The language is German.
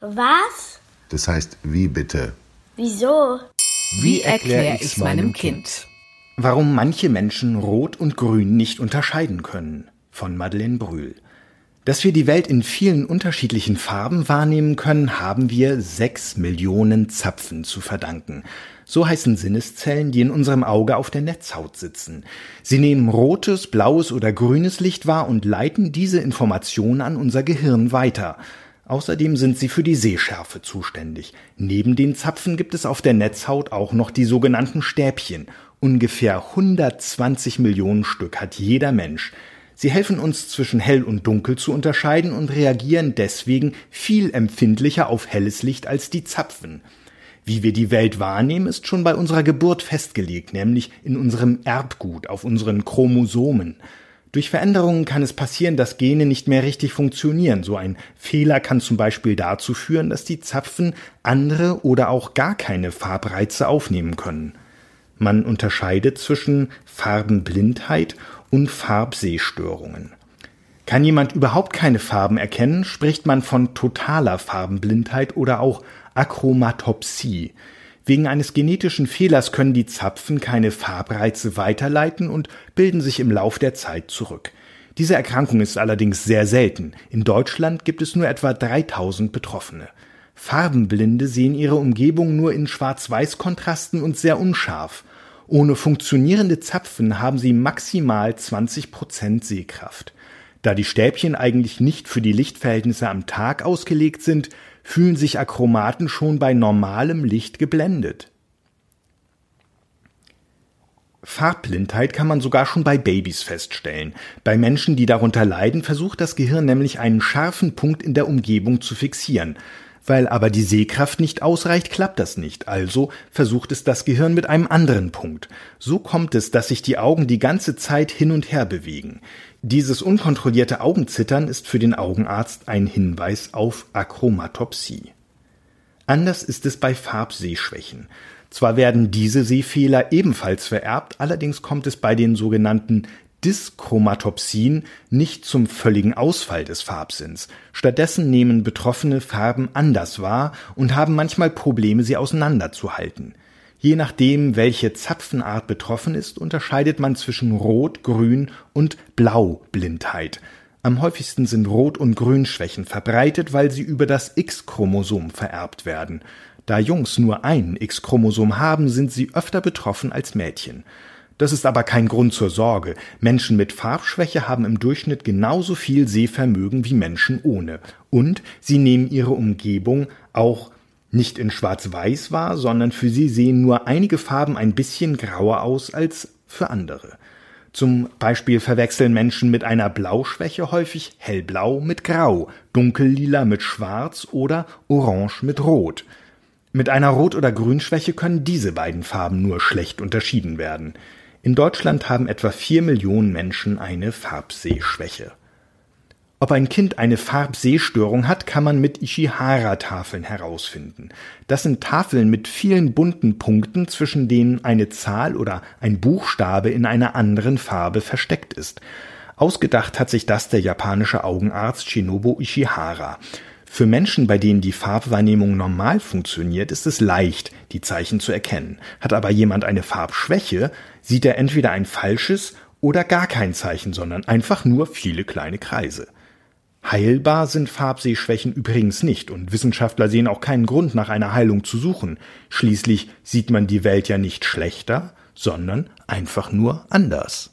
Was? Das heißt, wie bitte? Wieso? Wie erkläre ich's meinem Kind? Warum manche Menschen Rot und Grün nicht unterscheiden können. Von Madeleine Brühl. Dass wir die Welt in vielen unterschiedlichen Farben wahrnehmen können, haben wir sechs Millionen Zapfen zu verdanken. So heißen Sinneszellen, die in unserem Auge auf der Netzhaut sitzen. Sie nehmen rotes, blaues oder grünes Licht wahr und leiten diese Informationen an unser Gehirn weiter. Außerdem sind sie für die Sehschärfe zuständig. Neben den Zapfen gibt es auf der Netzhaut auch noch die sogenannten Stäbchen. Ungefähr 120 Millionen Stück hat jeder Mensch. Sie helfen uns zwischen hell und dunkel zu unterscheiden und reagieren deswegen viel empfindlicher auf helles Licht als die Zapfen. Wie wir die Welt wahrnehmen, ist schon bei unserer Geburt festgelegt, nämlich in unserem Erbgut, auf unseren Chromosomen. Durch Veränderungen kann es passieren, dass Gene nicht mehr richtig funktionieren. So ein Fehler kann zum Beispiel dazu führen, dass die Zapfen andere oder auch gar keine Farbreize aufnehmen können. Man unterscheidet zwischen Farbenblindheit und Farbsehstörungen. Kann jemand überhaupt keine Farben erkennen, spricht man von totaler Farbenblindheit oder auch Achromatopsie. Wegen eines genetischen Fehlers können die Zapfen keine Farbreize weiterleiten und bilden sich im Lauf der Zeit zurück. Diese Erkrankung ist allerdings sehr selten. In Deutschland gibt es nur etwa 3000 Betroffene. Farbenblinde sehen ihre Umgebung nur in Schwarz-Weiß-Kontrasten und sehr unscharf. Ohne funktionierende Zapfen haben sie maximal 20 Prozent Sehkraft. Da die Stäbchen eigentlich nicht für die Lichtverhältnisse am Tag ausgelegt sind, fühlen sich Achromaten schon bei normalem Licht geblendet. Farbblindheit kann man sogar schon bei Babys feststellen. Bei Menschen, die darunter leiden, versucht das Gehirn nämlich einen scharfen Punkt in der Umgebung zu fixieren. Weil aber die Sehkraft nicht ausreicht, klappt das nicht. Also versucht es das Gehirn mit einem anderen Punkt. So kommt es, dass sich die Augen die ganze Zeit hin und her bewegen. Dieses unkontrollierte Augenzittern ist für den Augenarzt ein Hinweis auf Achromatopsie. Anders ist es bei Farbsehschwächen. Zwar werden diese Sehfehler ebenfalls vererbt, allerdings kommt es bei den sogenannten Dyschromatopsien nicht zum völligen Ausfall des Farbsinns. Stattdessen nehmen Betroffene Farben anders wahr und haben manchmal Probleme, sie auseinanderzuhalten. Je nachdem, welche Zapfenart betroffen ist, unterscheidet man zwischen Rot, Grün und Blaublindheit. Am häufigsten sind Rot- und Grünschwächen verbreitet, weil sie über das X-Chromosom vererbt werden. Da Jungs nur ein X-Chromosom haben, sind sie öfter betroffen als Mädchen. Das ist aber kein Grund zur Sorge. Menschen mit Farbschwäche haben im Durchschnitt genauso viel Sehvermögen wie Menschen ohne. Und sie nehmen ihre Umgebung auch nicht in Schwarz-Weiß wahr, sondern für sie sehen nur einige Farben ein bisschen grauer aus als für andere. Zum Beispiel verwechseln Menschen mit einer Blauschwäche häufig hellblau mit grau, dunkellila mit schwarz oder orange mit rot. Mit einer Rot- oder Grünschwäche können diese beiden Farben nur schlecht unterschieden werden. In Deutschland haben etwa vier Millionen Menschen eine Farbsehschwäche. Ob ein Kind eine Farbsehstörung hat, kann man mit Ishihara-Tafeln herausfinden. Das sind Tafeln mit vielen bunten Punkten, zwischen denen eine Zahl oder ein Buchstabe in einer anderen Farbe versteckt ist. Ausgedacht hat sich das der japanische Augenarzt Shinobu Ishihara. Für Menschen, bei denen die Farbwahrnehmung normal funktioniert, ist es leicht, die Zeichen zu erkennen. Hat aber jemand eine Farbschwäche, sieht er entweder ein falsches oder gar kein Zeichen, sondern einfach nur viele kleine Kreise. Heilbar sind Farbsehschwächen übrigens nicht und Wissenschaftler sehen auch keinen Grund nach einer Heilung zu suchen. Schließlich sieht man die Welt ja nicht schlechter, sondern einfach nur anders.